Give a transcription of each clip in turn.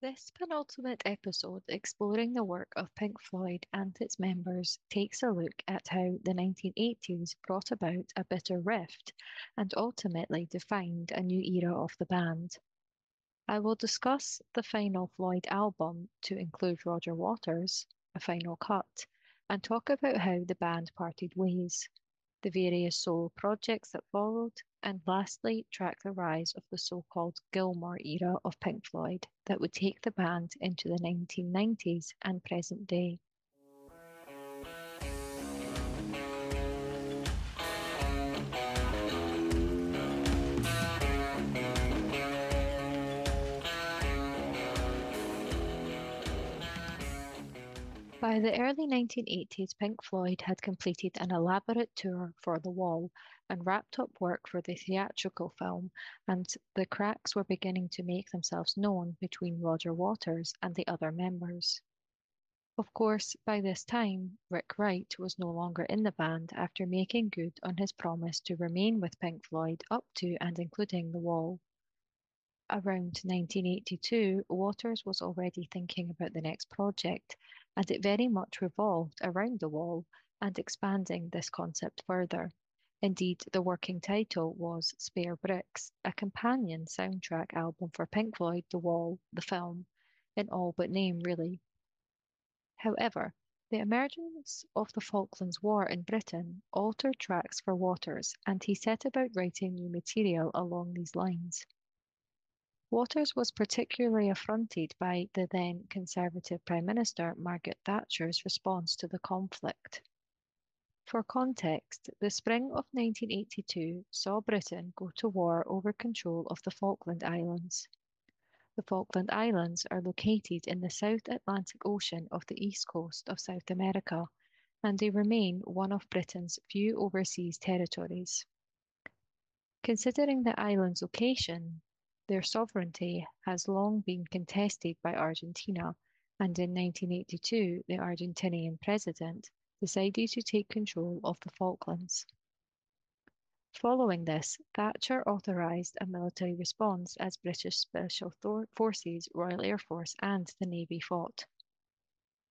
This penultimate episode, exploring the work of Pink Floyd and its members, takes a look at how the 1980s brought about a bitter rift and ultimately defined a new era of the band. I will discuss the final Floyd album to include Roger Waters, a final cut, and talk about how the band parted ways the various solo projects that followed, and lastly, track the rise of the so-called Gilmour era of Pink Floyd that would take the band into the 1990s and present day. By the early 1980s, Pink Floyd had completed an elaborate tour for The Wall and wrapped up work for the theatrical film, and the cracks were beginning to make themselves known between Roger Waters and the other members. Of course, by this time, Rick Wright was no longer in the band after making good on his promise to remain with Pink Floyd up to and including The Wall. Around 1982, Waters was already thinking about the next project, and it very much revolved around the wall and expanding this concept further. Indeed, the working title was Spare Bricks, a companion soundtrack album for Pink Floyd The Wall, the film, in all but name, really. However, the emergence of the Falklands War in Britain altered tracks for Waters, and he set about writing new material along these lines. Waters was particularly affronted by the then Conservative Prime Minister Margaret Thatcher's response to the conflict. For context, the spring of 1982 saw Britain go to war over control of the Falkland Islands. The Falkland Islands are located in the South Atlantic Ocean off the east coast of South America, and they remain one of Britain's few overseas territories. Considering the island's location, their sovereignty has long been contested by Argentina, and in 1982 the Argentinian president decided to take control of the Falklands. Following this, Thatcher authorised a military response as British Special Forces, Royal Air Force, and the Navy fought.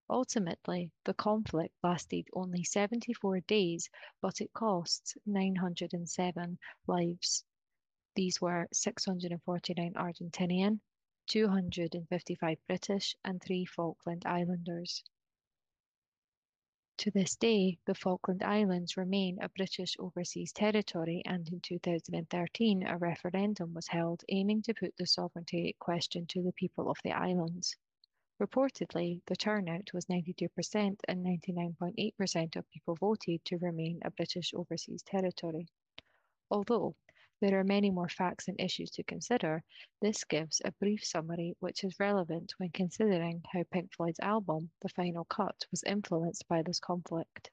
Ultimately, the conflict lasted only 74 days, but it cost 907 lives. These were 649 Argentinian, 255 British, and three Falkland Islanders. To this day, the Falkland Islands remain a British overseas territory, and in 2013, a referendum was held aiming to put the sovereignty question to the people of the islands. Reportedly, the turnout was 92% and 99.8% of people voted to remain a British overseas territory. Although there are many more facts and issues to consider. This gives a brief summary which is relevant when considering how Pink Floyd's album, The Final Cut, was influenced by this conflict.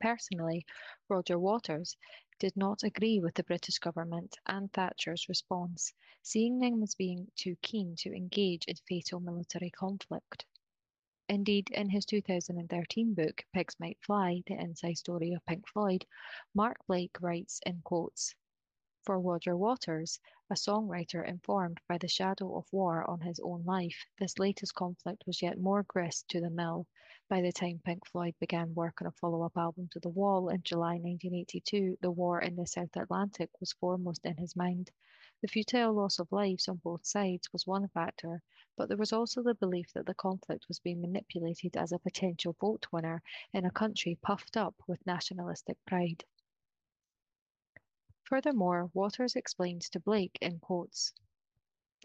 Personally, Roger Waters did not agree with the British government and Thatcher's response, seeing them as being too keen to engage in fatal military conflict. Indeed, in his 2013 book, Pigs Might Fly, The Inside Story of Pink Floyd, Mark Blake writes in quotes, For Roger Waters, a songwriter informed by the shadow of war on his own life, this latest conflict was yet more grist to the mill. By the time Pink Floyd began work on a follow-up album to The Wall in July 1982, the war in the South Atlantic was foremost in his mind. The futile loss of lives on both sides was one factor, but there was also the belief that the conflict was being manipulated as a potential vote winner in a country puffed up with nationalistic pride. Furthermore, Waters explained to Blake in quotes,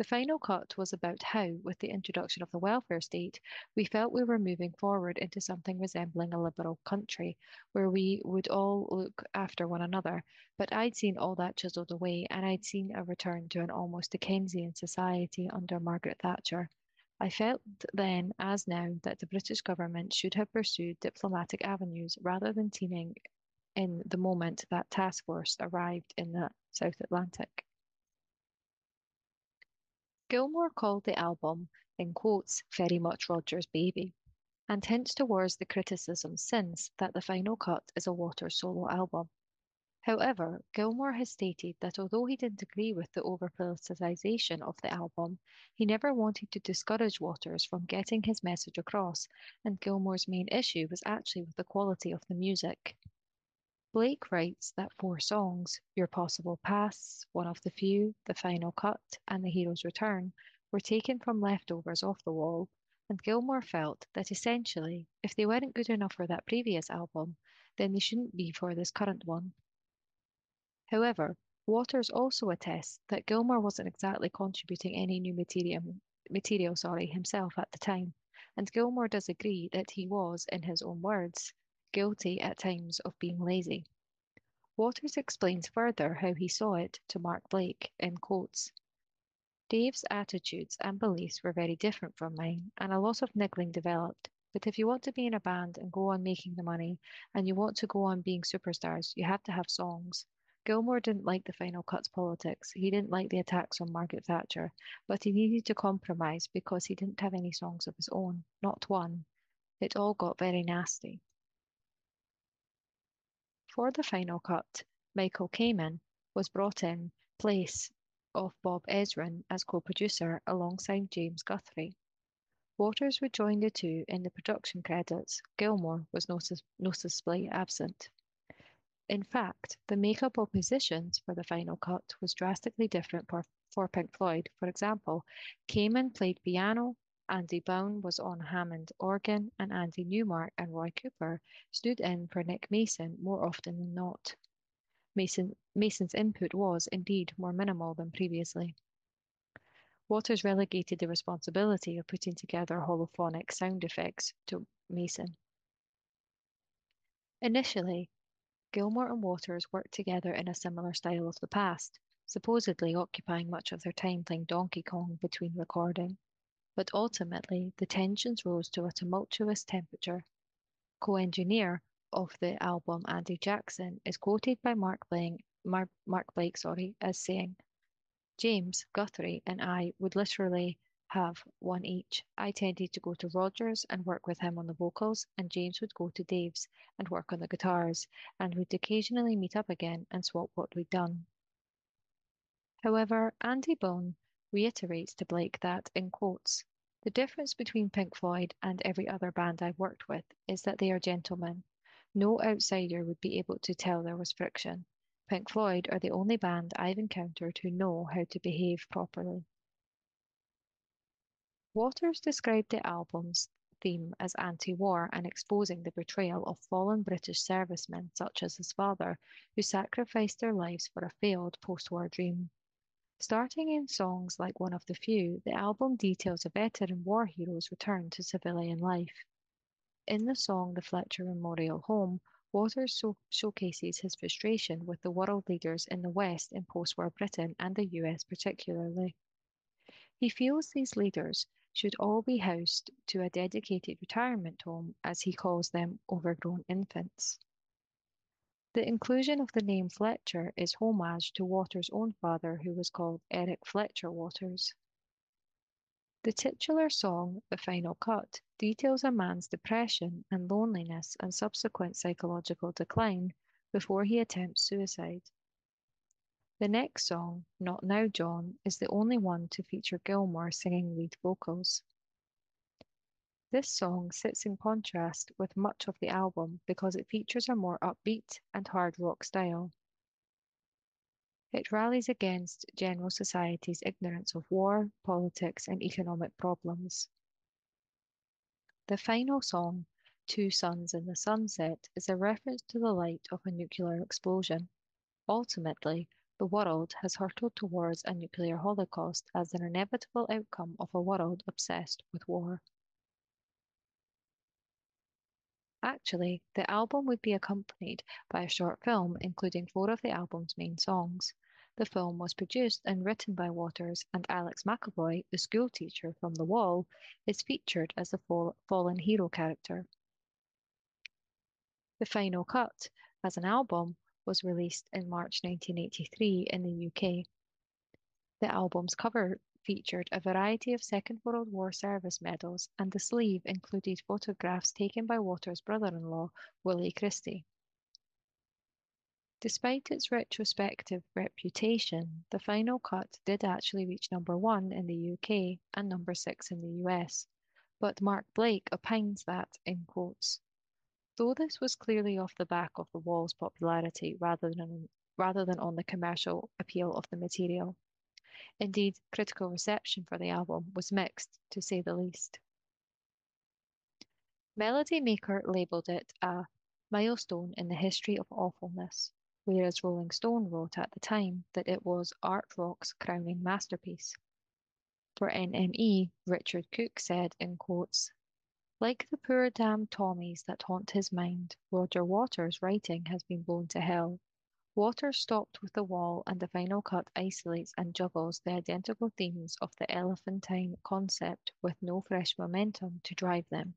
the final cut was about how, with the introduction of the welfare state, we felt we were moving forward into something resembling a liberal country, where we would all look after one another. But I'd seen all that chiselled away, and I'd seen a return to an almost Dickensian society under Margaret Thatcher. I felt then, as now, that the British government should have pursued diplomatic avenues rather than teaming in the moment that task force arrived in the South Atlantic. Gilmour called the album, in quotes, very much Roger's baby, and hints towards the criticism since that the final cut is a Waters solo album. However, Gilmour has stated that although he didn't agree with the over-politicization of the album, he never wanted to discourage Waters from getting his message across, and Gilmour's main issue was actually with the quality of the music. Blake writes that four songs, Your Possible Pasts, One of the Few, The Final Cut, and The Hero's Return, were taken from leftovers off the wall, and Gilmour felt that essentially, if they weren't good enough for that previous album, then they shouldn't be for this current one. However, Waters also attests that Gilmour wasn't exactly contributing any new material, material sorry, himself at the time, and Gilmour does agree that he was, in his own words, guilty at times of being lazy. Waters explains further how he saw it to Mark Blake in quotes. Dave's attitudes and beliefs were very different from mine, and a lot of niggling developed. But if you want to be in a band and go on making the money, and you want to go on being superstars, you have to have songs. Gilmour didn't like the final cut's politics. He didn't like the attacks on Margaret Thatcher, but he needed to compromise because he didn't have any songs of his own, not one. It all got very nasty. For the final cut, Michael Kamen was brought in place of Bob Ezrin as co-producer alongside James Guthrie. Waters would join the two in the production credits. Gilmour was notice noticeably absent. In fact, the makeup of musicians for the final cut was drastically different for, for Pink Floyd. For example, Kamen played piano, Andy Bown was on Hammond organ, and Andy Newmark and Roy Cooper stood in for Nick Mason more often than not. Mason, Mason's input was, indeed, more minimal than previously. Waters relegated the responsibility of putting together holophonic sound effects to Mason. Initially, Gilmour and Waters worked together in a similar style of the past, supposedly occupying much of their time playing Donkey Kong between recording but ultimately the tensions rose to a tumultuous temperature. Co-engineer of the album Andy Jackson is quoted by Mark Blake, Mark, Blake sorry, as saying, James, Guthrie, and I would literally have one each. I tended to go to Rogers and work with him on the vocals, and James would go to Dave's and work on the guitars, and we'd occasionally meet up again and swap what we'd done. However, Andy Bown reiterates to Blake that, in quotes, the difference between Pink Floyd and every other band I've worked with is that they are gentlemen. No outsider would be able to tell there was friction. Pink Floyd are the only band I've encountered who know how to behave properly. Waters described the album's theme as anti-war and exposing the betrayal of fallen British servicemen such as his father, who sacrificed their lives for a failed post-war dream. Starting in songs like One of the Few, the album details a veteran war hero's return to civilian life. In the song The Fletcher Memorial Home, Waters so showcases his frustration with the world leaders in the West in post-war Britain and the US particularly. He feels these leaders should all be housed to a dedicated retirement home, as he calls them overgrown infants. The inclusion of the name Fletcher is homage to Waters' own father, who was called Eric Fletcher Waters. The titular song, The Final Cut, details a man's depression and loneliness and subsequent psychological decline before he attempts suicide. The next song, Not Now John, is the only one to feature Gilmour singing lead vocals. This song sits in contrast with much of the album because it features a more upbeat and hard rock style. It rallies against general society's ignorance of war, politics, and economic problems. The final song, Two Suns in the Sunset, is a reference to the light of a nuclear explosion. Ultimately, the world has hurtled towards a nuclear holocaust as an inevitable outcome of a world obsessed with war. Actually, the album would be accompanied by a short film including four of the album's main songs. The film was produced and written by Waters, and Alex McAvoy, the schoolteacher from The Wall, is featured as the fall fallen hero character. The final cut, as an album, was released in March 1983 in the UK. The album's cover featured a variety of Second World War service medals, and the sleeve included photographs taken by Waters' brother-in-law, Willie Christie. Despite its retrospective reputation, the final cut did actually reach number one in the UK and number six in the US, but Mark Blake opines that, in quotes, though this was clearly off the back of the Wall's popularity rather than, rather than on the commercial appeal of the material. Indeed, critical reception for the album was mixed, to say the least. Melody Maker labelled it a milestone in the history of awfulness, whereas Rolling Stone wrote at the time that it was art rock's crowning masterpiece. For NME, Richard Cook said in quotes, like the poor damned Tommies that haunt his mind, Roger Waters' writing has been blown to hell. Waters stopped with the wall, and the final cut isolates and juggles the identical themes of the elephantine concept with no fresh momentum to drive them.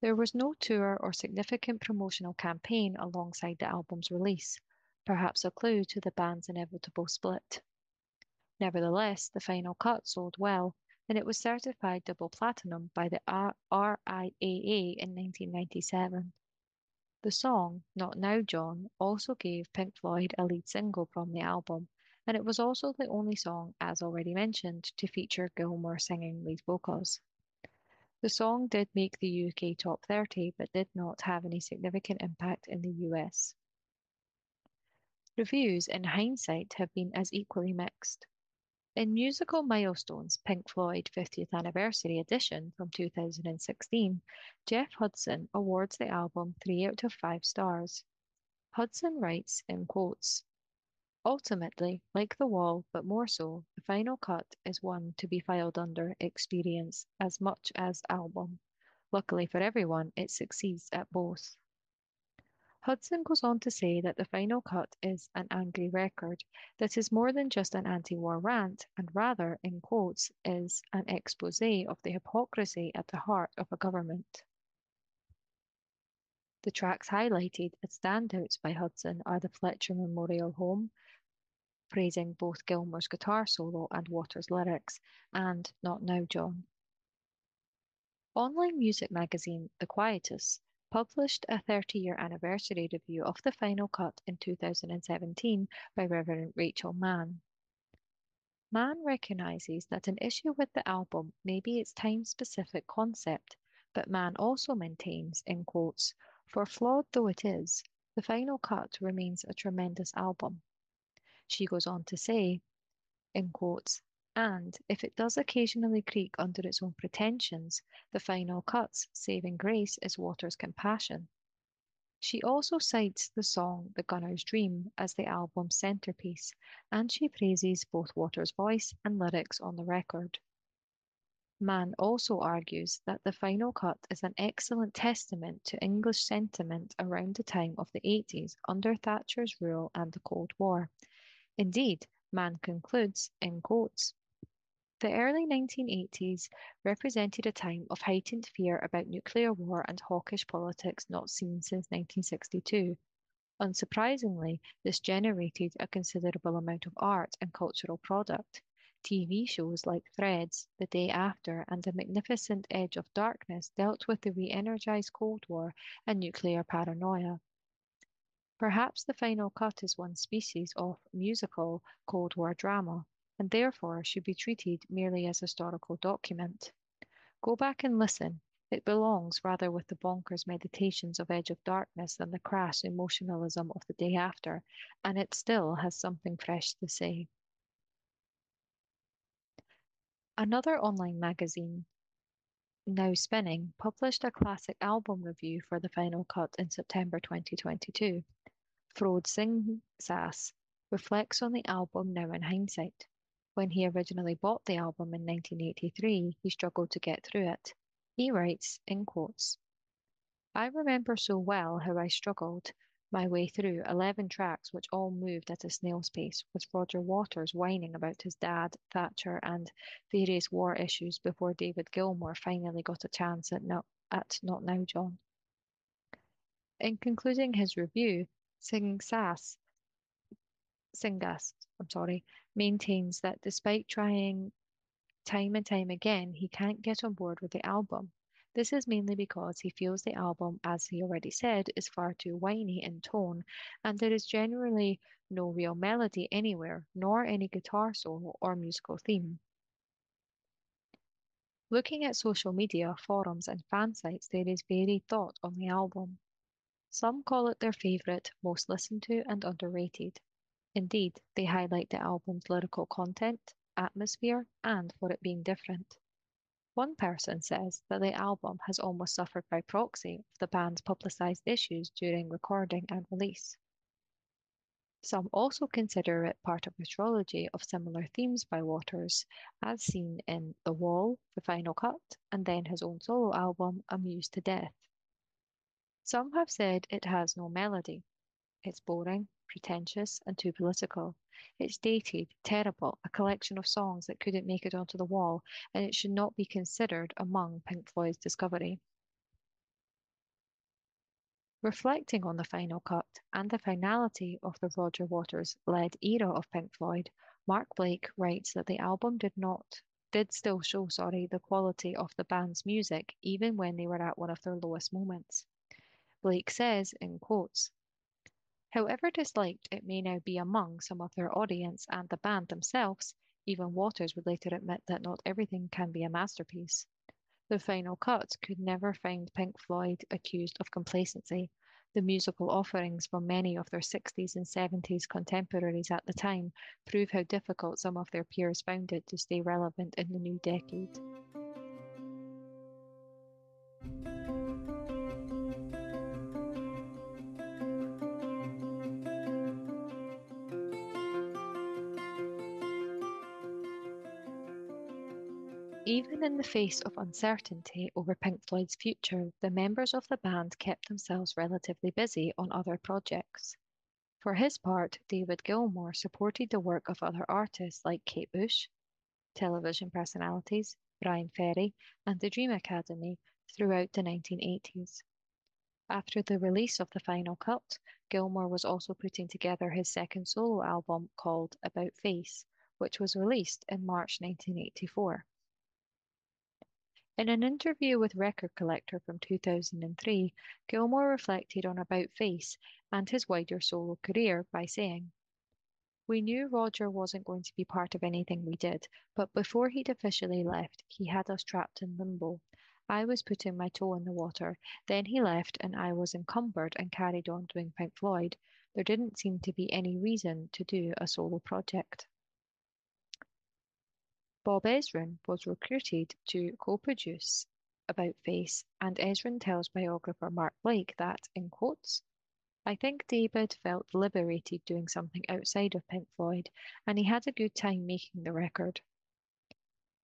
There was no tour or significant promotional campaign alongside the album's release, perhaps a clue to the band's inevitable split. Nevertheless, the final cut sold well, and it was certified double platinum by the RIAA in 1997. The song, Not Now John, also gave Pink Floyd a lead single from the album, and it was also the only song, as already mentioned, to feature Gilmour singing lead vocals. The song did make the UK top 30, but did not have any significant impact in the US. Reviews, in hindsight, have been as equally mixed. In Musical Milestones Pink Floyd 50th Anniversary Edition from 2016, Jeff Hudson awards the album 3 out of 5 stars. Hudson writes in quotes, Ultimately, like The Wall, but more so, the final cut is one to be filed under experience as much as album. Luckily for everyone, it succeeds at both. Hudson goes on to say that the final cut is an angry record that is more than just an anti war rant, and rather, in quotes, is an expose of the hypocrisy at the heart of a government. The tracks highlighted as standouts by Hudson are the Fletcher Memorial Home, praising both Gilmour's guitar solo and Waters' lyrics, and Not Now John. Online music magazine The Quietus published a 30 year anniversary review of the final cut in 2017 by Reverend Rachel Mann. Mann recognizes that an issue with the album may be its time specific concept, but Mann also maintains, in quotes, for flawed though it is, the final cut remains a tremendous album. She goes on to say, in quotes, and if it does occasionally creak under its own pretensions, the final cut's saving grace is Waters' compassion. She also cites the song The Gunner's Dream as the album's centerpiece, and she praises both Waters' voice and lyrics on the record. Mann also argues that the final cut is an excellent testament to English sentiment around the time of the 80s under Thatcher's rule and the Cold War. Indeed, Mann concludes, in quotes, the early 1980s represented a time of heightened fear about nuclear war and hawkish politics not seen since 1962. Unsurprisingly, this generated a considerable amount of art and cultural product. TV shows like Threads, The Day After, and A Magnificent Edge of Darkness dealt with the re energized Cold War and nuclear paranoia. Perhaps the final cut is one species of musical Cold War drama, and therefore should be treated merely as historical document. Go back and listen. It belongs rather with the bonkers meditations of Edge of Darkness than the crass emotionalism of the day after, and it still has something fresh to say. Another online magazine, Now Spinning, published a classic album review for the final cut in September 2022. Frode Singh Sass reflects on the album now in hindsight. When he originally bought the album in 1983, he struggled to get through it. He writes, in quotes, I remember so well how I struggled my way through 11 tracks which all moved at a snail's pace, with Roger Waters whining about his dad, Thatcher, and various war issues before David Gilmour finally got a chance at Not, at Not Now John. In concluding his review, Singsaas Singas, I'm sorry, maintains that despite trying time and time again, he can't get on board with the album. This is mainly because he feels the album, as he already said, is far too whiny in tone, and there is generally no real melody anywhere, nor any guitar solo or musical theme. Looking at social media, forums, and fan sites, there is varied thought on the album. Some call it their favourite, most listened to, and underrated. Indeed, they highlight the album's lyrical content, atmosphere, and for it being different. One person says that the album has almost suffered by proxy of the band's publicised issues during recording and release. Some also consider it part of a trilogy of similar themes by Waters, as seen in The Wall, The Final Cut, and then his own solo album, Amused to Death. Some have said it has no melody. It's boring, pretentious, and too political. It's dated, terrible, a collection of songs that couldn't make it onto the wall, and it should not be considered among Pink Floyd's discovery. Reflecting on the final cut and the finality of the Roger Waters led era of Pink Floyd, Mark Blake writes that the album did not did still show, sorry, the quality of the band's music even when they were at one of their lowest moments. Blake says, in quotes, However disliked it may now be among some of their audience and the band themselves, even Waters would later admit that not everything can be a masterpiece. The final cut could never find Pink Floyd accused of complacency. The musical offerings from many of their 60s and 70s contemporaries at the time prove how difficult some of their peers found it to stay relevant in the new decade. In the face of uncertainty over Pink Floyd's future, the members of the band kept themselves relatively busy on other projects. For his part, David Gilmour supported the work of other artists like Kate Bush, television personalities, Bryan Ferry, and the Dream Academy throughout the 1980s. After the release of the final cut, Gilmour was also putting together his second solo album called About Face, which was released in March 1984. In an interview with Record Collector from 2003, Gilmour reflected on About Face and his wider solo career by saying, We knew Roger wasn't going to be part of anything we did, but before he'd officially left, he had us trapped in limbo. I was putting my toe in the water, then he left and I was encumbered and carried on doing Pink Floyd. There didn't seem to be any reason to do a solo project. Bob Ezrin was recruited to co-produce About Face, and Ezrin tells biographer Mark Blake that, in quotes, I think David felt liberated doing something outside of Pink Floyd, and he had a good time making the record.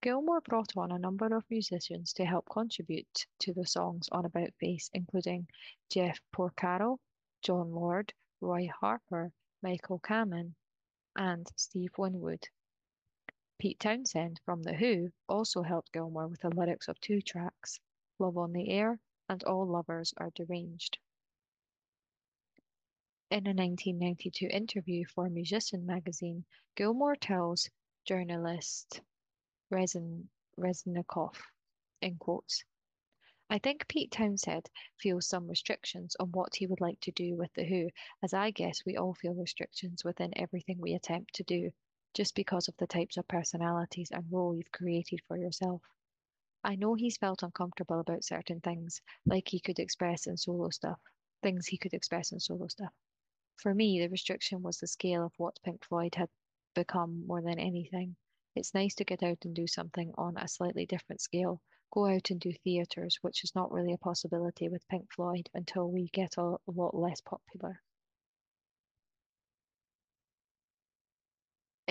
Gilmour brought on a number of musicians to help contribute to the songs on About Face, including Jeff Porcaro, Jon Lord, Roy Harper, Michael Kamen, and Steve Winwood. Pete Townshend from The Who also helped Gilmour with the lyrics of two tracks, Love on the Air and All Lovers Are Deranged. In a 1992 interview for Musician magazine, Gilmour tells journalist Rezin, Reznikov, in quotes, I think Pete Townshend feels some restrictions on what he would like to do with The Who, as I guess we all feel restrictions within everything we attempt to do, just because of the types of personalities and role you've created for yourself. I know he's felt uncomfortable about certain things, like he could express in solo stuff, things he could express in solo stuff. For me, the restriction was the scale of what Pink Floyd had become more than anything. It's nice to get out and do something on a slightly different scale, go out and do theatres, which is not really a possibility with Pink Floyd until we get a, lot less popular.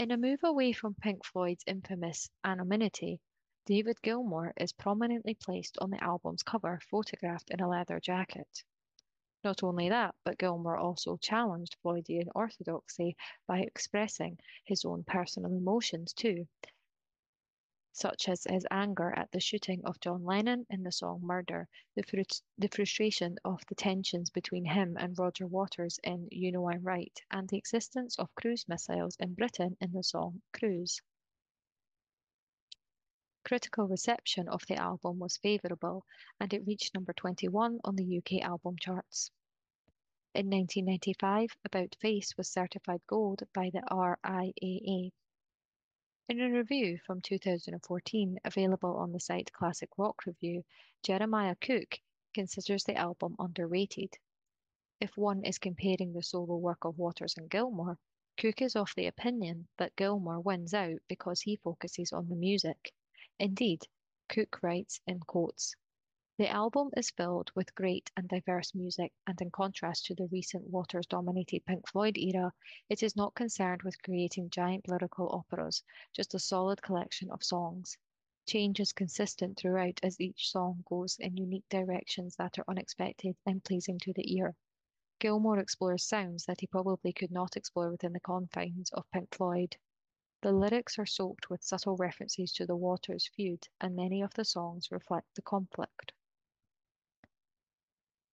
In a move away from Pink Floyd's infamous anonymity, David Gilmour is prominently placed on the album's cover, photographed in a leather jacket. Not only that, but Gilmour also challenged Floydian orthodoxy by expressing his own personal emotions too, such as his anger at the shooting of John Lennon in the song Murder, the, fr the frustration of the tensions between him and Roger Waters in You Know I'm Right, and the existence of cruise missiles in Britain in the song Cruise. critical reception of the album was favourable and it reached number 21 on the UK album charts. In 1995, About Face was certified gold by the RIAA. In a review from 2014 available on the site Classic Rock Review, Jeremiah Cook considers the album underrated. If one is comparing the solo work of Waters and Gilmour, Cook is of the opinion that Gilmour wins out because he focuses on the music. Indeed, Cook writes in quotes, the album is filled with great and diverse music, and in contrast to the recent Waters dominated Pink Floyd era, it is not concerned with creating giant lyrical operas, just a solid collection of songs. Change is consistent throughout as each song goes in unique directions that are unexpected and pleasing to the ear. Gilmour explores sounds that he probably could not explore within the confines of Pink Floyd. The lyrics are soaked with subtle references to the Waters feud, and many of the songs reflect the conflict.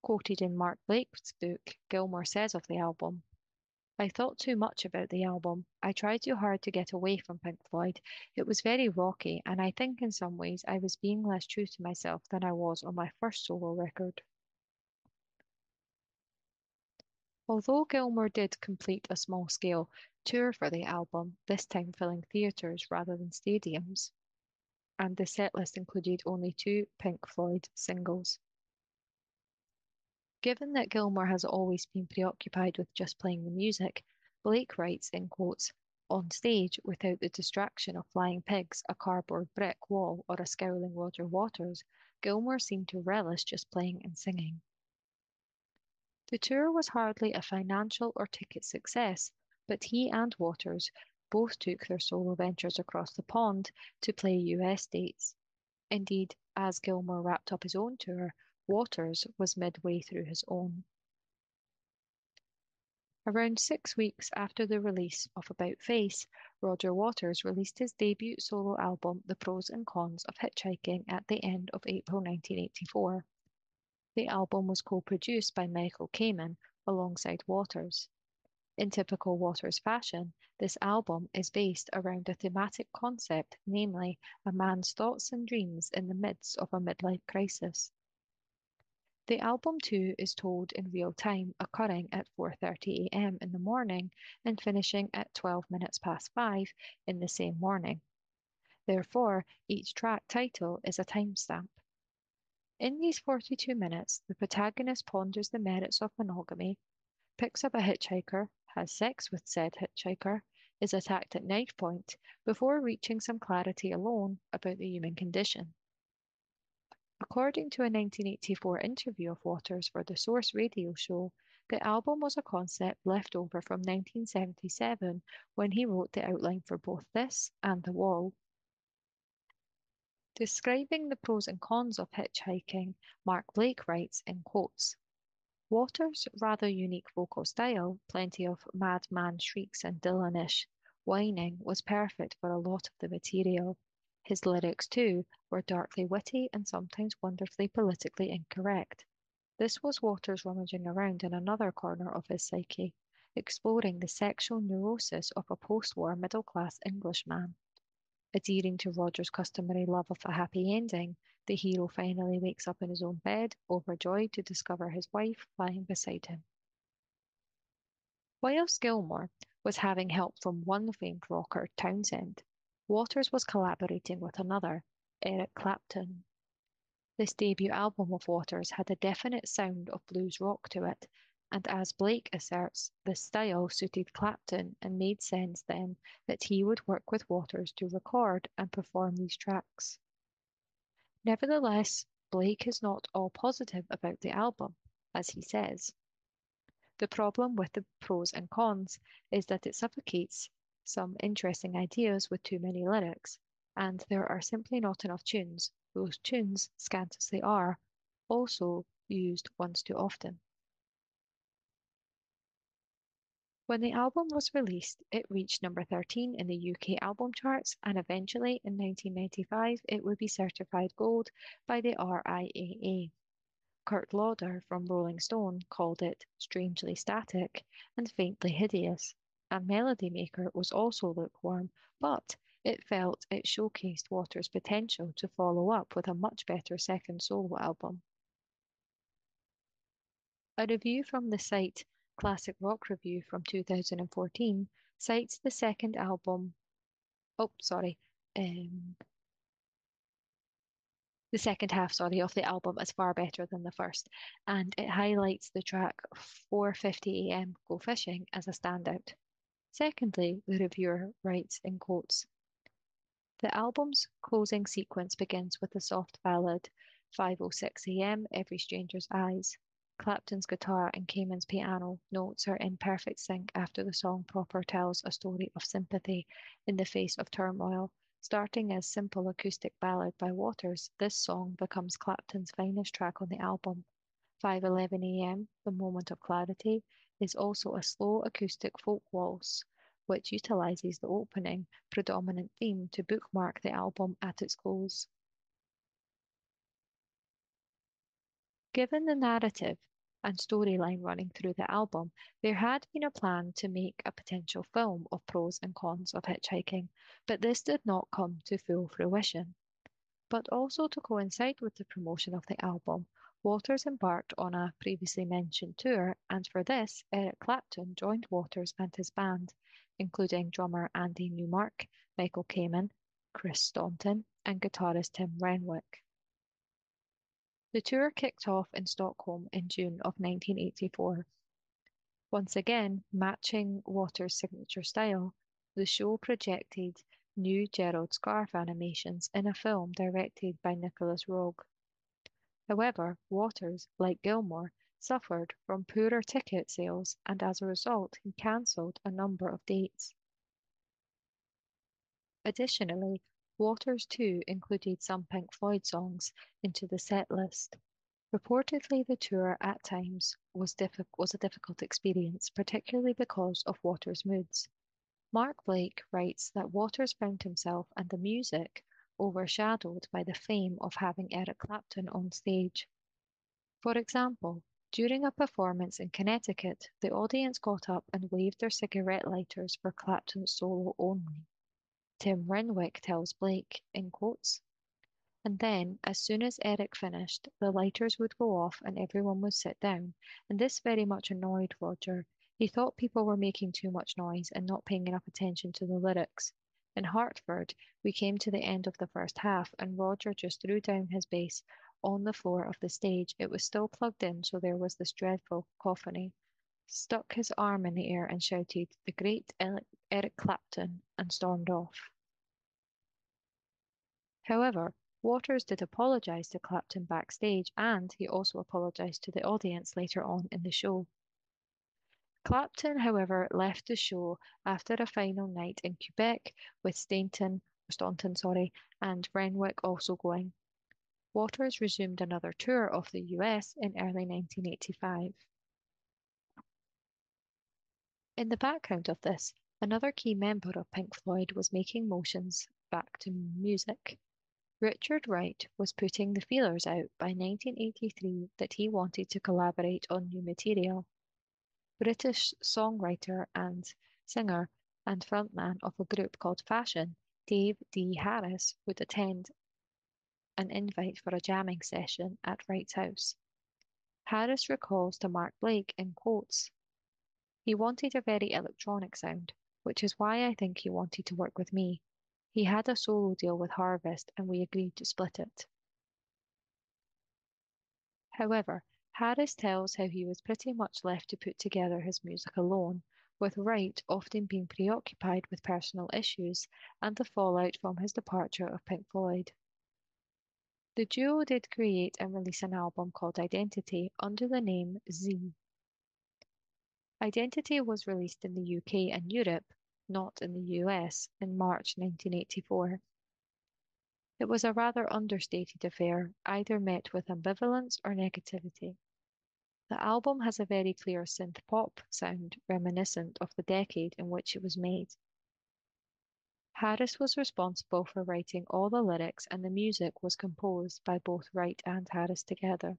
Quoted in Mark Blake's book, Gilmour says of the album, I thought too much about the album. I tried too hard to get away from Pink Floyd. It was very rocky, and I think in some ways I was being less true to myself than I was on my first solo record. Although Gilmour did complete a small-scale tour for the album, this time filling theatres rather than stadiums, and the setlist included only two Pink Floyd singles. Given that Gilmour has always been preoccupied with just playing the music, Blake writes in quotes, on stage, without the distraction of flying pigs, a cardboard brick wall, or a scowling Roger Waters, Gilmour seemed to relish just playing and singing. The tour was hardly a financial or ticket success, but he and Waters both took their solo ventures across the pond to play US dates. Indeed, as Gilmour wrapped up his own tour, Waters was midway through his own. Around six weeks after the release of About Face, Roger Waters released his debut solo album, The Pros and Cons of Hitchhiking, at the end of April 1984. The album was co-produced by Michael Kamen alongside Waters. In typical Waters fashion, this album is based around a thematic concept, namely a man's thoughts and dreams in the midst of a midlife crisis. The album too is told in real time, occurring at 4:30 a.m. in the morning and finishing at 12 minutes past 5 in the same morning. Therefore, each track title is a timestamp. In these 42 minutes, the protagonist ponders the merits of monogamy, picks up a hitchhiker, has sex with said hitchhiker, is attacked at knife point before reaching some clarity alone about the human condition. According to a 1984 interview of Waters for the Source radio show, the album was a concept left over from 1977 when he wrote the outline for both this and The Wall. Describing the pros and cons of hitchhiking, Mark Blake writes in quotes, Waters' rather unique vocal style, plenty of madman shrieks and Dylanish whining, was perfect for a lot of the material. His lyrics, too, were darkly witty and sometimes wonderfully politically incorrect. This was Waters rummaging around in another corner of his psyche, exploring the sexual neurosis of a post-war middle-class Englishman. Adhering to Roger's customary love of a happy ending, the hero finally wakes up in his own bed, overjoyed to discover his wife lying beside him. Whilst Gilmour was having help from one famed rocker, Townshend, Waters was collaborating with another, Eric Clapton. This debut album of Waters had a definite sound of blues rock to it, and as Blake asserts, the style suited Clapton and made sense then that he would work with Waters to record and perform these tracks. Nevertheless, Blake is not all positive about the album, as he says. The problem with the pros and cons is that it suffocates some interesting ideas with too many lyrics, and there are simply not enough tunes, those tunes, scant as they are, also used once too often. When the album was released, it reached number 13 in the UK album charts, and eventually in 1995 it would be certified gold by the RIAA. Kurt Loder from Rolling Stone called it strangely static and faintly hideous, and Melody Maker was also lukewarm, but it felt it showcased Waters' potential to follow up with a much better second solo album. A review from the site Classic Rock Review from 2014 cites the second album. Oh, sorry. Um, the second half, sorry, of the album as far better than the first, and it highlights the track 4:50 a.m. Go Fishing as a standout. Secondly, the reviewer writes in quotes, the album's closing sequence begins with the soft ballad 5:06 a.m. Every Stranger's Eyes. Clapton's guitar and Kamen's piano notes are in perfect sync after the song proper tells a story of sympathy in the face of turmoil. Starting as simple acoustic ballad by Waters, this song becomes Clapton's finest track on the album. 5:11 a.m., The Moment of Clarity, is also a slow acoustic folk waltz, which utilizes the opening predominant theme to bookmark the album at its close. Given the narrative and storyline running through the album, there had been a plan to make a potential film of pros and cons of hitchhiking, but this did not come to full fruition. But also to coincide with the promotion of the album, Waters embarked on a previously mentioned tour, and for this, Eric Clapton joined Waters and his band, including drummer Andy Newmark, Michael Kamen, Chris Staunton, and guitarist Tim Renwick. The tour kicked off in Stockholm in June of 1984. Once again, matching Waters' signature style, the show projected new Gerald Scarfe animations in a film directed by Nicolas Roeg. However, Waters, like Gilmour, suffered from poorer ticket sales and as a result he cancelled a number of dates. Additionally, Waters too included some Pink Floyd songs into the set list. Reportedly, the tour at times was, was a difficult experience, particularly because of Waters' moods. Mark Blake writes that Waters found himself and the music overshadowed by the fame of having Eric Clapton on stage. For example, during a performance in Connecticut, the audience got up and waved their cigarette lighters for Clapton's solo only. Tim Renwick tells Blake, in quotes. And then, as soon as Eric finished, the lighters would go off and everyone would sit down, and this very much annoyed Roger. He thought people were making too much noise and not paying enough attention to the lyrics. In Hartford, we came to the end of the first half, and Roger just threw down his bass on the floor of the stage. It was still plugged in, so there was this dreadful cacophony. Stuck his arm in the air and shouted, The great Eric Clapton, and stormed off. However, Waters did apologize to Clapton backstage and he also apologized to the audience later on in the show. Clapton, however, left the show after a final night in Quebec with Stainton, Staunton, sorry, and Renwick also going. Waters resumed another tour of the US in early 1985. In the background of this, another key member of Pink Floyd was making motions back to music. Richard Wright was putting the feelers out by 1983 that he wanted to collaborate on new material. British songwriter and singer and frontman of a group called Fashion, Dave D. Harris, would attend an invite for a jamming session at Wright's house. Harris recalls to Mark Blake in quotes, He wanted a very electronic sound, which is why I think he wanted to work with me. He had a solo deal with Harvest and we agreed to split it. However, Harris tells how he was pretty much left to put together his music alone, with Wright often being preoccupied with personal issues and the fallout from his departure of Pink Floyd. The duo did create and release an album called Identity under the name Zee. Identity was released in the UK and Europe not in the US, in March 1984. It was a rather understated affair, either met with ambivalence or negativity. The album has a very clear synth pop sound reminiscent of the decade in which it was made. Harris was responsible for writing all the lyrics, and the music was composed by both Wright and Harris together.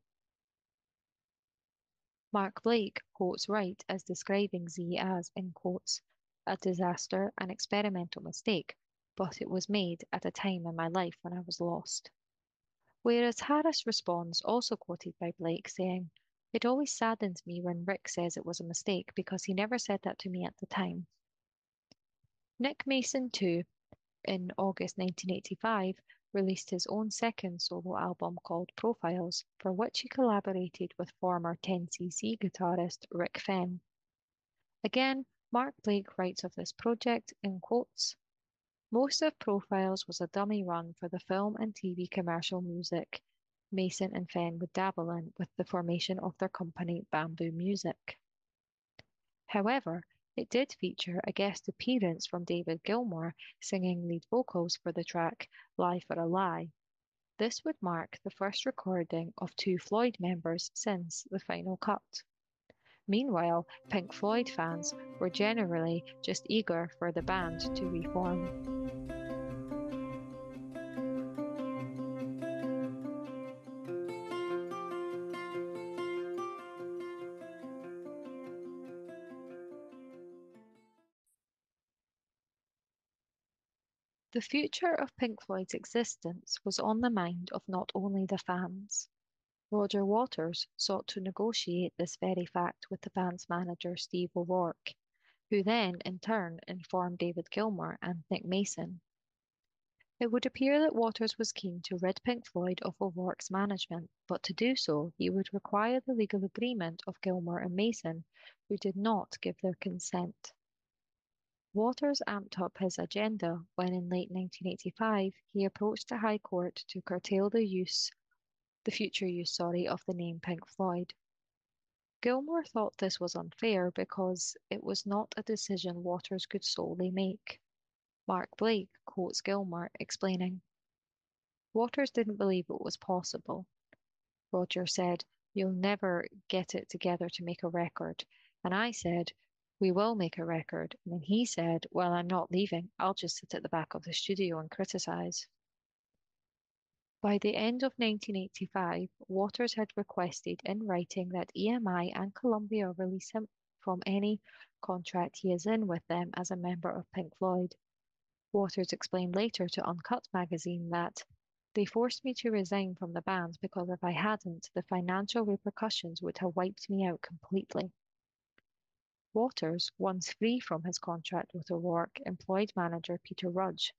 Mark Blake quotes Wright as describing Zee as, in quotes, a disaster, an experimental mistake, but it was made at a time in my life when I was lost. Whereas Harris responds, also quoted by Blake, saying, It always saddens me when Rick says it was a mistake because he never said that to me at the time. Nick Mason, too, in August 1985, released his own second solo album called Profiles, for which he collaborated with former 10cc guitarist Rick Fenn. Again, Mark Blake writes of this project in quotes Most of Profiles was a dummy run for the film and TV commercial music Mason and Fenn would dabble in with the formation of their company Bamboo Music. However, it did feature a guest appearance from David Gilmour singing lead vocals for the track Lie for a Lie. This would mark the first recording of two Floyd members since the final cut. Meanwhile, Pink Floyd fans were generally just eager for the band to reform. The future of Pink Floyd's existence was on the mind of not only the fans. Roger Waters sought to negotiate this very fact with the band's manager Steve O'Rourke, who then in turn informed David Gilmour and Nick Mason. It would appear that Waters was keen to rid Pink Floyd of O'Rourke's management, but to do so he would require the legal agreement of Gilmour and Mason, who did not give their consent. Waters amped up his agenda when in late 1985 he approached the High Court to curtail the use, the future use, sorry, of the name Pink Floyd. Gilmour thought this was unfair because it was not a decision Waters could solely make. Mark Blake quotes Gilmour explaining, Waters didn't believe it was possible. Roger said, You'll never get it together to make a record. And I said, we will make a record. And he said, Well, I'm not leaving. I'll just sit at the back of the studio and criticize. By the end of 1985, Waters had requested in writing that EMI and Columbia release him from any contract he is in with them as a member of Pink Floyd. Waters explained later to Uncut magazine that they forced me to resign from the band because if I hadn't, the financial repercussions would have wiped me out completely. Waters, once free from his contract with O'Rourke, employed manager Peter Rudge.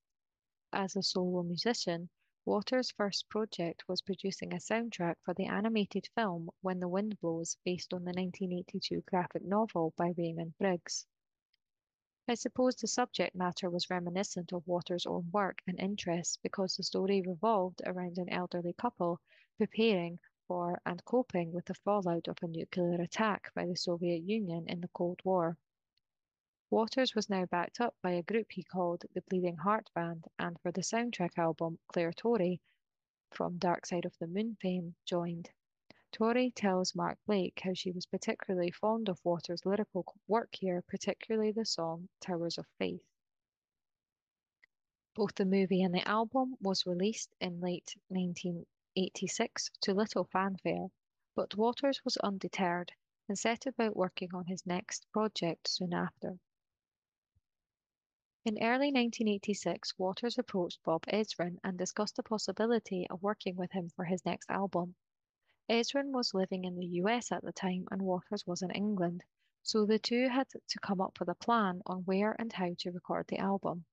As a solo musician, Waters' first project was producing a soundtrack for the animated film When the Wind Blows, based on the 1982 graphic novel by Raymond Briggs. I suppose the subject matter was reminiscent of Waters' own work and interests because the story revolved around an elderly couple preparing for and coping with the fallout of a nuclear attack by the Soviet Union in the Cold War. Waters was now backed up by a group he called the Bleeding Heart Band, and for the soundtrack album, Clare Torry, from Dark Side of the Moon fame, joined. Torry tells Mark Blake how she was particularly fond of Waters' lyrical work here, particularly the song Towers of Faith. Both the movie and the album was released in late 19 86 to little fanfare, but Waters was undeterred and set about working on his next project soon after. In early 1986, Waters approached Bob Ezrin and discussed the possibility of working with him for his next album. Ezrin was living in the US at the time and Waters was in England, so the two had to come up with a plan on where and how to record the album.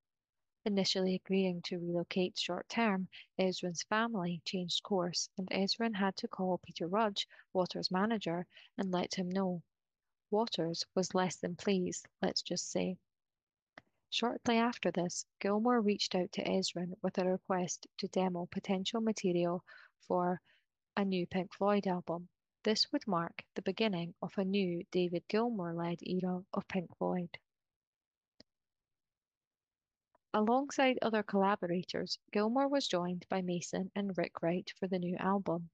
Initially agreeing to relocate short term, Ezrin's family changed course, and Ezrin had to call Peter Rudge, Waters' manager, and let him know. Waters was less than pleased, let's just say. Shortly after this, Gilmour reached out to Ezrin with a request to demo potential material for a new Pink Floyd album. This would mark the beginning of a new David Gilmour led era of Pink Floyd. Alongside other collaborators, Gilmour was joined by Mason and Rick Wright for the new album.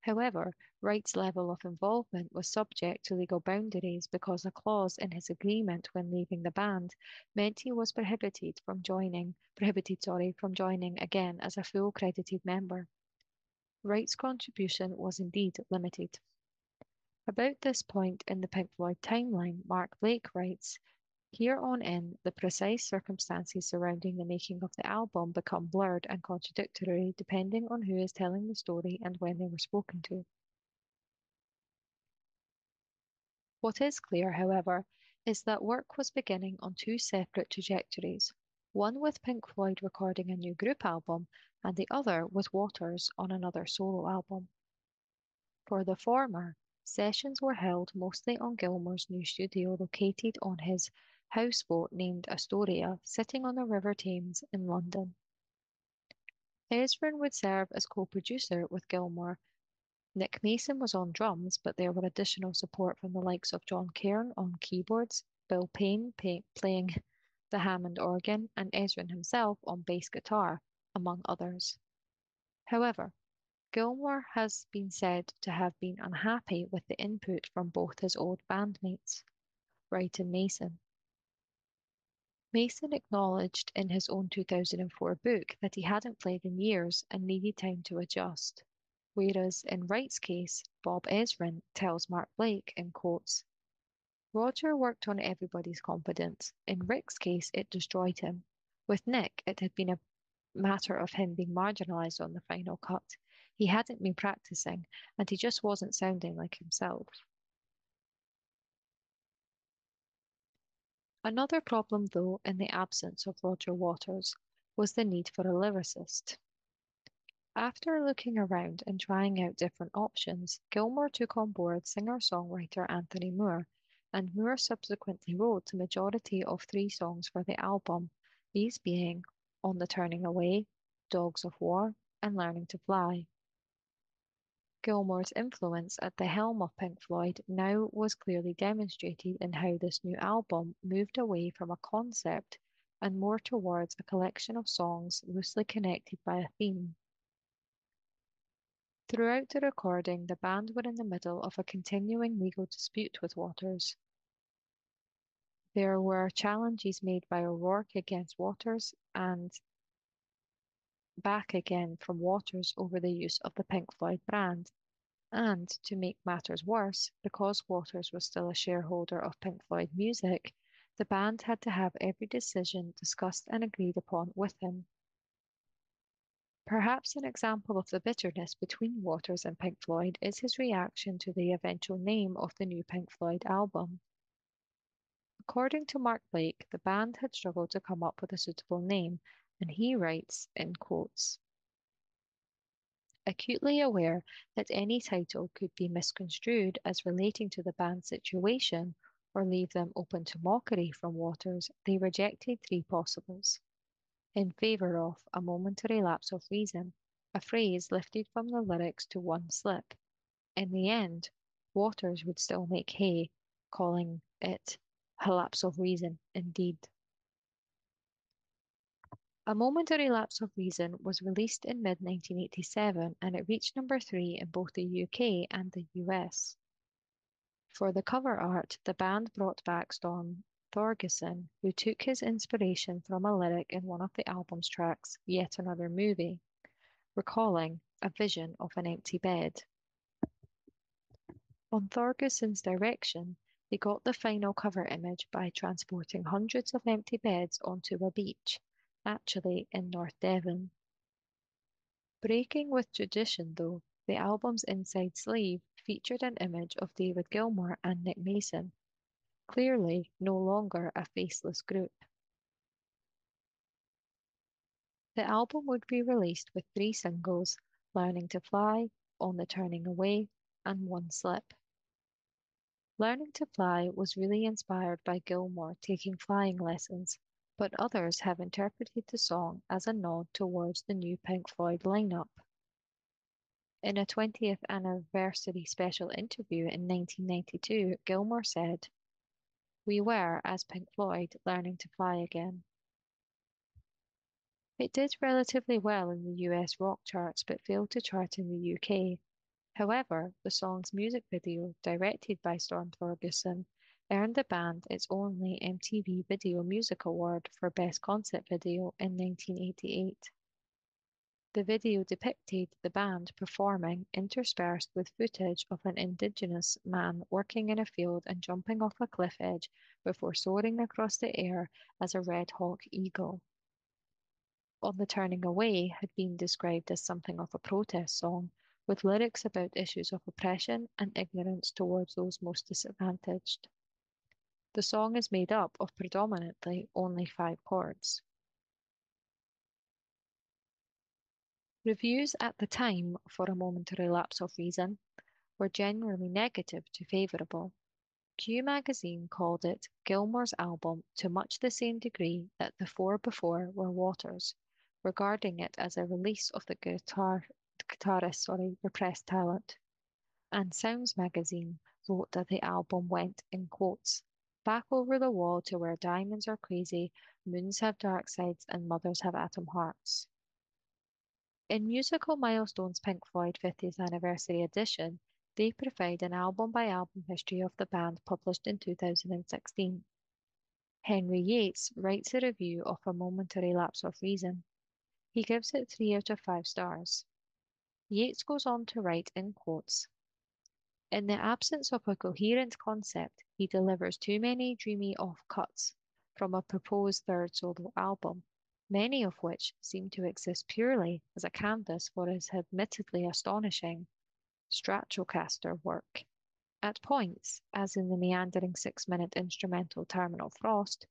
However, Wright's level of involvement was subject to legal boundaries because a clause in his agreement when leaving the band meant he was prohibited from joining prohibited sorry from joining again as a full credited member. Wright's contribution was indeed limited. About this point in the Pink Floyd timeline, Mark Blake writes Here on in, the precise circumstances surrounding the making of the album become blurred and contradictory depending on who is telling the story and when they were spoken to. What is clear, however, is that work was beginning on two separate trajectories, one with Pink Floyd recording a new group album, and the other with Waters on another solo album. For the former, sessions were held mostly on Gilmour's new studio located on his houseboat named Astoria, sitting on the River Thames in London. Ezrin would serve as co-producer with Gilmour. Nick Mason was on drums, but there were additional support from the likes of Jon Carin on keyboards, Bill Payne pay playing the Hammond organ, and Ezrin himself on bass guitar, among others. However, Gilmour has been said to have been unhappy with the input from both his old bandmates, Wright and Mason. Mason acknowledged in his own 2004 book that he hadn't played in years and needed time to adjust, whereas in Wright's case, Bob Ezrin tells Mark Blake in quotes, Roger worked on everybody's confidence. In Rick's case, it destroyed him. With Nick, it had been a matter of him being marginalized on the final cut. He hadn't been practicing, and he just wasn't sounding like himself. Another problem, though, in the absence of Roger Waters, was the need for a lyricist. After looking around and trying out different options, Gilmour took on board singer-songwriter Anthony Moore, and Moore subsequently wrote the majority of three songs for the album, these being On the Turning Away, Dogs of War, and Learning to Fly. Gilmour's influence at the helm of Pink Floyd now was clearly demonstrated in how this new album moved away from a concept and more towards a collection of songs loosely connected by a theme. Throughout the recording, the band were in the middle of a continuing legal dispute with Waters. There were challenges made by O'Rourke against Waters and back again from Waters over the use of the Pink Floyd brand. And to make matters worse, because Waters was still a shareholder of Pink Floyd music, the band had to have every decision discussed and agreed upon with him. Perhaps an example of the bitterness between Waters and Pink Floyd is his reaction to the eventual name of the new Pink Floyd album. According to Mark Blake, the band had struggled to come up with a suitable name, and he writes in quotes Acutely aware that any title could be misconstrued as relating to the band's situation or leave them open to mockery from Waters, they rejected three possibles. In favour of a momentary lapse of reason, a phrase lifted from the lyrics to one slip. In the end, Waters would still make hay, calling it a lapse of reason indeed. A Momentary Lapse of Reason was released in mid-1987 and it reached number three in both the UK and the US. For the cover art, the band brought back Storm Thorgerson, who took his inspiration from a lyric in one of the album's tracks, Yet Another Movie, recalling a vision of an empty bed. On Thorgerson's direction, they got the final cover image by transporting hundreds of empty beds onto a beach actually in North Devon. Breaking with tradition, though, the album's inside sleeve featured an image of David Gilmour and Nick Mason, clearly no longer a faceless group. The album would be released with three singles Learning to Fly, On the Turning Away, and One Slip. Learning to Fly was really inspired by Gilmour taking flying lessons but others have interpreted the song as a nod towards the new Pink Floyd lineup. In a 20th anniversary special interview in 1992, Gilmour said, We were, as Pink Floyd, learning to fly again. It did relatively well in the US rock charts but failed to chart in the UK. However, the song's music video, directed by Storm Thorgerson, earned the band its only MTV Video Music Award for Best Concept Video in 1988. The video depicted the band performing, interspersed with footage of an indigenous man working in a field and jumping off a cliff edge before soaring across the air as a red hawk eagle. On the Turning Away had been described as something of a protest song, with lyrics about issues of oppression and ignorance towards those most disadvantaged. The song is made up of predominantly only five chords. Reviews at the time, for a momentary lapse of reason, were generally negative to favourable. Q magazine called it Gilmour's album to much the same degree that the four before were Waters', regarding it as a release of the guitar, guitarist's sorry, repressed talent. And Sounds magazine wrote that the album went, in quotes, back over the wall to where diamonds are crazy, moons have dark sides, and mothers have atom hearts. In Musical Milestones Pink Floyd 50th Anniversary Edition, they provide an album by album history of the band published in 2016. Henry Yates writes a review of A Momentary Lapse of Reason. He gives it 3 out of 5 stars. Yates goes on to write in quotes In the absence of a coherent concept, he delivers too many dreamy off-cuts from a proposed third solo album, many of which seem to exist purely as a canvas for his admittedly astonishing Stratocaster work. At points, as in the meandering six-minute instrumental Terminal Frost,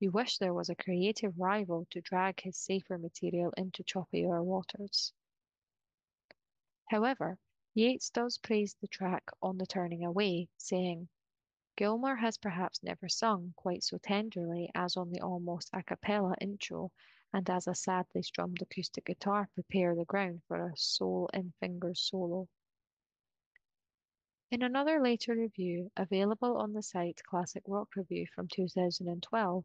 you wish there was a creative rival to drag his safer material into choppier waters. However, Yates does praise the track on the Turning Away, saying, Gilmour has perhaps never sung quite so tenderly as on the almost a cappella intro and as a sadly strummed acoustic guitar prepare the ground for a soul in fingers solo. In another later review, available on the site Classic Rock Review from 2012,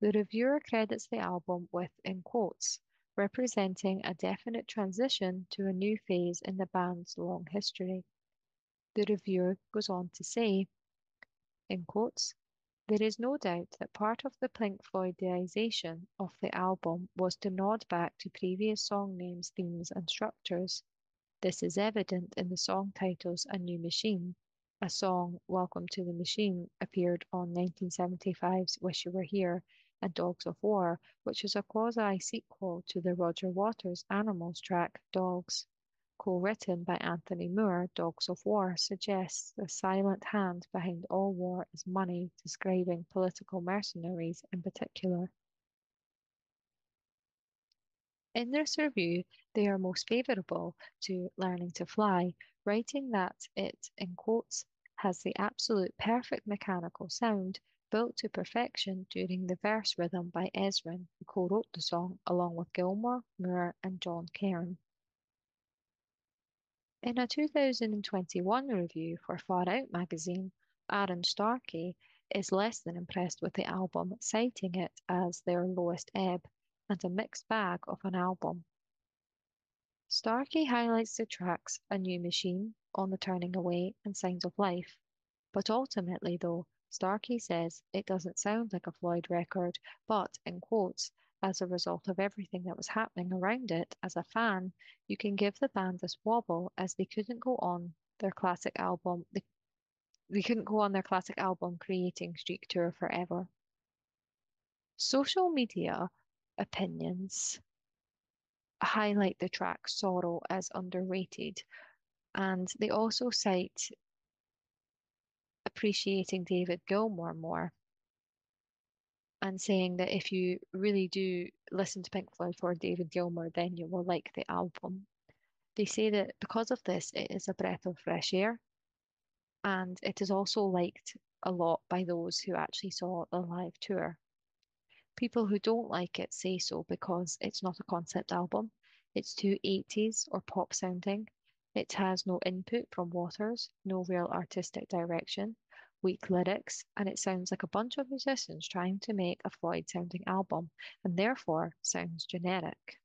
the reviewer credits the album with, in quotes, representing a definite transition to a new phase in the band's long history. The reviewer goes on to say, in quotes, there is no doubt that part of the Pink Floydization of the album was to nod back to previous song names, themes, and structures. This is evident in the song titles A New Machine. A song, Welcome to the Machine, appeared on 1975's Wish You Were Here, and Dogs of War, which is a quasi-sequel to the Roger Waters Animals track Dogs. Co-written by Anthony Moore, Dogs of War suggests the silent hand behind all war is money, describing political mercenaries in particular. In this review, they are most favourable to Learning to Fly, writing that it, in quotes, has the absolute perfect mechanical sound built to perfection during the verse rhythm by Ezrin, who co-wrote the song along with Gilmour, Moore, and Jon Carin. In a 2021 review for Far Out magazine, Arun Starkey is less than impressed with the album, citing it as their lowest ebb and a mixed bag of an album. Starkey highlights the tracks A New Machine, On the Turning Away, and Signs of Life. But ultimately, though, Starkey says it doesn't sound like a Floyd record, but, in quotes, as a result of everything that was happening around it, as a fan, you can give the band this wobble as they couldn't go on their classic album. They, they couldn't go on their classic album creating Streak Tour forever. Social media opinions highlight the track Sorrow as underrated, and they also cite appreciating David Gilmour more and saying that if you really do listen to Pink Floyd for David Gilmour, then you will like the album. They say that because of this, it is a breath of fresh air, and it is also liked a lot by those who actually saw the live tour. People who don't like it say so because it's not a concept album. It's too 80s or pop sounding. It has no input from Waters, no real artistic direction, weak lyrics, and it sounds like a bunch of musicians trying to make a Floyd sounding album, and therefore sounds generic.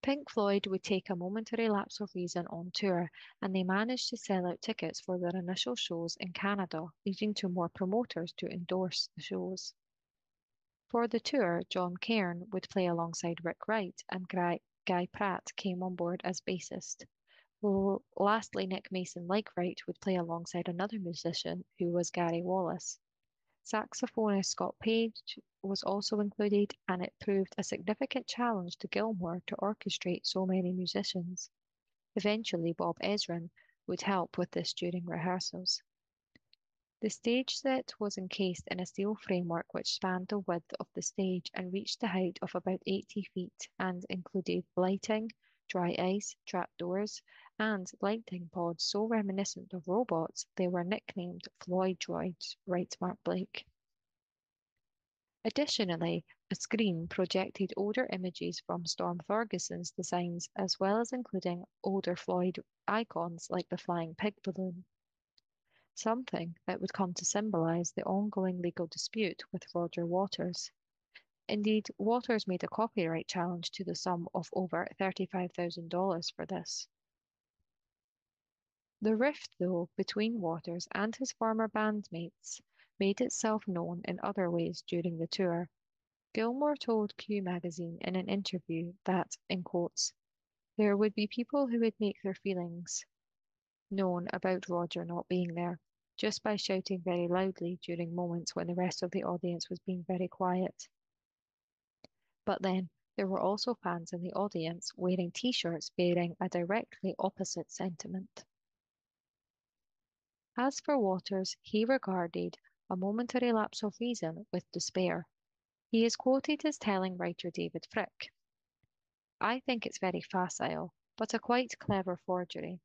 Pink Floyd would take a momentary lapse of reason on tour, and they managed to sell out tickets for their initial shows in Canada, leading to more promoters to endorse the shows. For the tour, Jon Carin would play alongside Rick Wright and Guy Pratt came on board as bassist. Lastly, Nick Mason, like Wright, would play alongside another musician who was Gary Wallace. Saxophonist Scott Page was also included, and it proved a significant challenge to Gilmour to orchestrate so many musicians. Eventually, Bob Ezrin would help with this during rehearsals. The stage set was encased in a steel framework which spanned the width of the stage and reached a height of about 80 feet and included lighting, dry ice, trapdoors, and lighting pods so reminiscent of robots they were nicknamed Floyd droids, writes Mark Blake. Additionally, a screen projected older images from Storm Thorgerson's designs as well as including older Floyd icons like the flying pig balloon something that would come to symbolize the ongoing legal dispute with Roger Waters. Indeed, Waters made a copyright challenge to the sum of over $35,000 for this. The rift, though, between Waters and his former bandmates made itself known in other ways during the tour. Gilmour told Q magazine in an interview that, in quotes, there would be people who would make their feelings known about Roger not being there, just by shouting very loudly during moments when the rest of the audience was being very quiet. But then there were also fans in the audience wearing t shirts bearing a directly opposite sentiment. As for Waters, he regarded a momentary lapse of reason with despair. He is quoted as telling writer David Fricke I think it's very facile, but a quite clever forgery.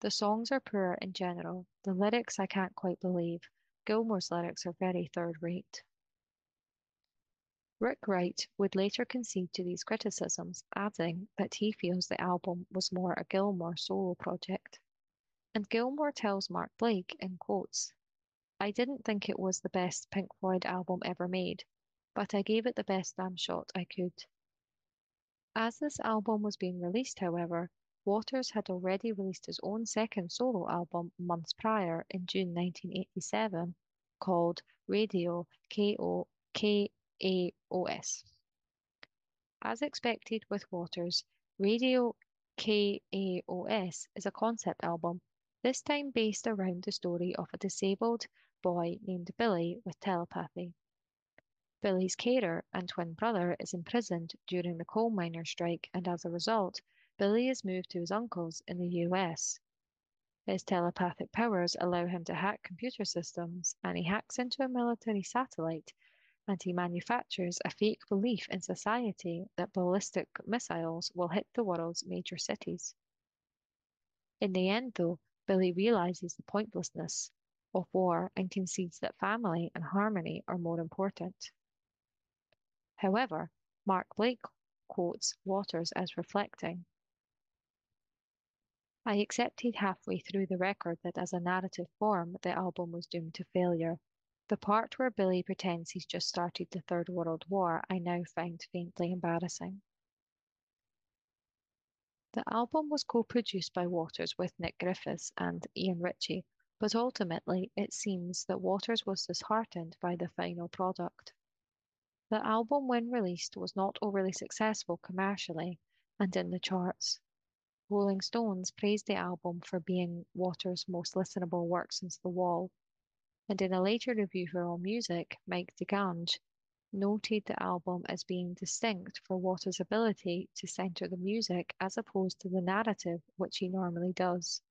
The songs are poor in general. The lyrics I can't quite believe. Gilmour's lyrics are very third rate. Rick Wright would later concede to these criticisms, adding that he feels the album was more a Gilmour solo project. And Gilmour tells Mark Blake in quotes, I didn't think it was the best Pink Floyd album ever made, but I gave it the best damn shot I could. As this album was being released, however, Waters had already released his own second solo album months prior in June 1987 called Radio K-O-K-A-O-S. As expected with Waters, Radio K-A-O-S is a concept album, this time based around the story of a disabled boy named Billy with telepathy. Billy's carer and twin brother is imprisoned during the coal miners' strike, and as a result, Billy is moved to his uncle's in the US. His telepathic powers allow him to hack computer systems, and he hacks into a military satellite and he manufactures a fake belief in society that ballistic missiles will hit the world's major cities. In the end, though, Billy realizes the pointlessness of war and concedes that family and harmony are more important. However, Mark Blake quotes Waters as reflecting I accepted halfway through the record that as a narrative form, the album was doomed to failure. The part where Billy pretends he's just started the Third World War I now find faintly embarrassing. The album was co-produced by Waters with Nick Griffiths and Ian Ritchie, but ultimately it seems that Waters was disheartened by the final product. The album, when released, was not overly successful commercially and in the charts. Rolling Stones praised the album for being Waters' most listenable work since The Wall, and in a later review for AllMusic, Mike DeGagne noted the album as being distinct for Waters' ability to center the music as opposed to the narrative, which he normally does.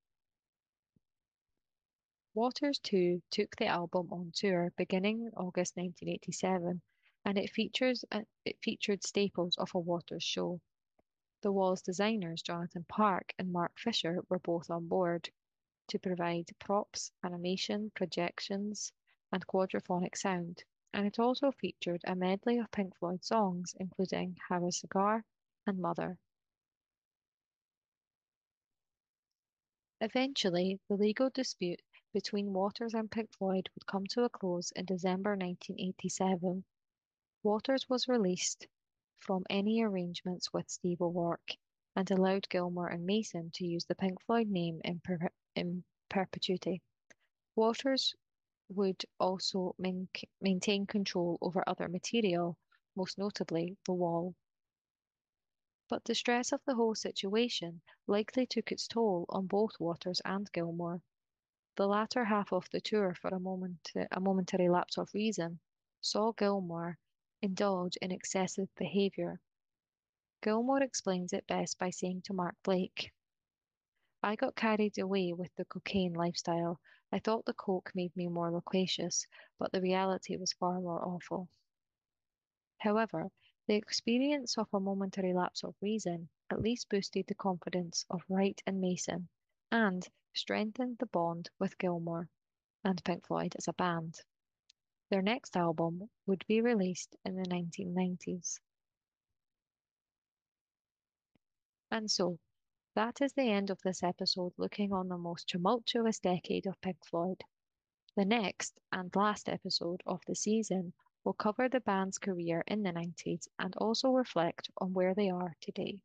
Waters too took the album on tour beginning in August 1987, and it features uh, it featured staples of a Waters show. The Wall's designers, Jonathan Park and Mark Fisher, were both on board to provide props, animation, projections, and quadraphonic sound, and it also featured a medley of Pink Floyd songs, including Have a Cigar and Mother. Eventually, the legal dispute between Waters and Pink Floyd would come to a close in December 1987. Waters was released from any arrangements with Steve O'Rourke and allowed Gilmour and Mason to use the Pink Floyd name in, per in perpetuity. Waters would also main maintain control over other material, most notably the wall. But the stress of the whole situation likely took its toll on both Waters and Gilmour. The latter half of the tour, for a moment, a momentary lapse of reason, saw Gilmour indulge in excessive behavior. Gilmour explains it best by saying to Mark Blake, I got carried away with the cocaine lifestyle. I thought the coke made me more loquacious, but the reality was far more awful. However, the experience of a momentary lapse of reason at least boosted the confidence of Wright and Mason and strengthened the bond with Gilmour and Pink Floyd as a band. Their next album would be released in the 1990s. And so, that is the end of this episode looking on the most tumultuous decade of Pink Floyd. The next and last episode of the season will cover the band's career in the 90s and also reflect on where they are today.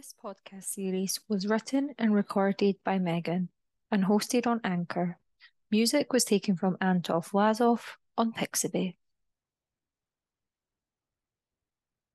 This podcast series was written and recorded by Megan and hosted on Anchor. Music was taken from Lazov on Pixabay.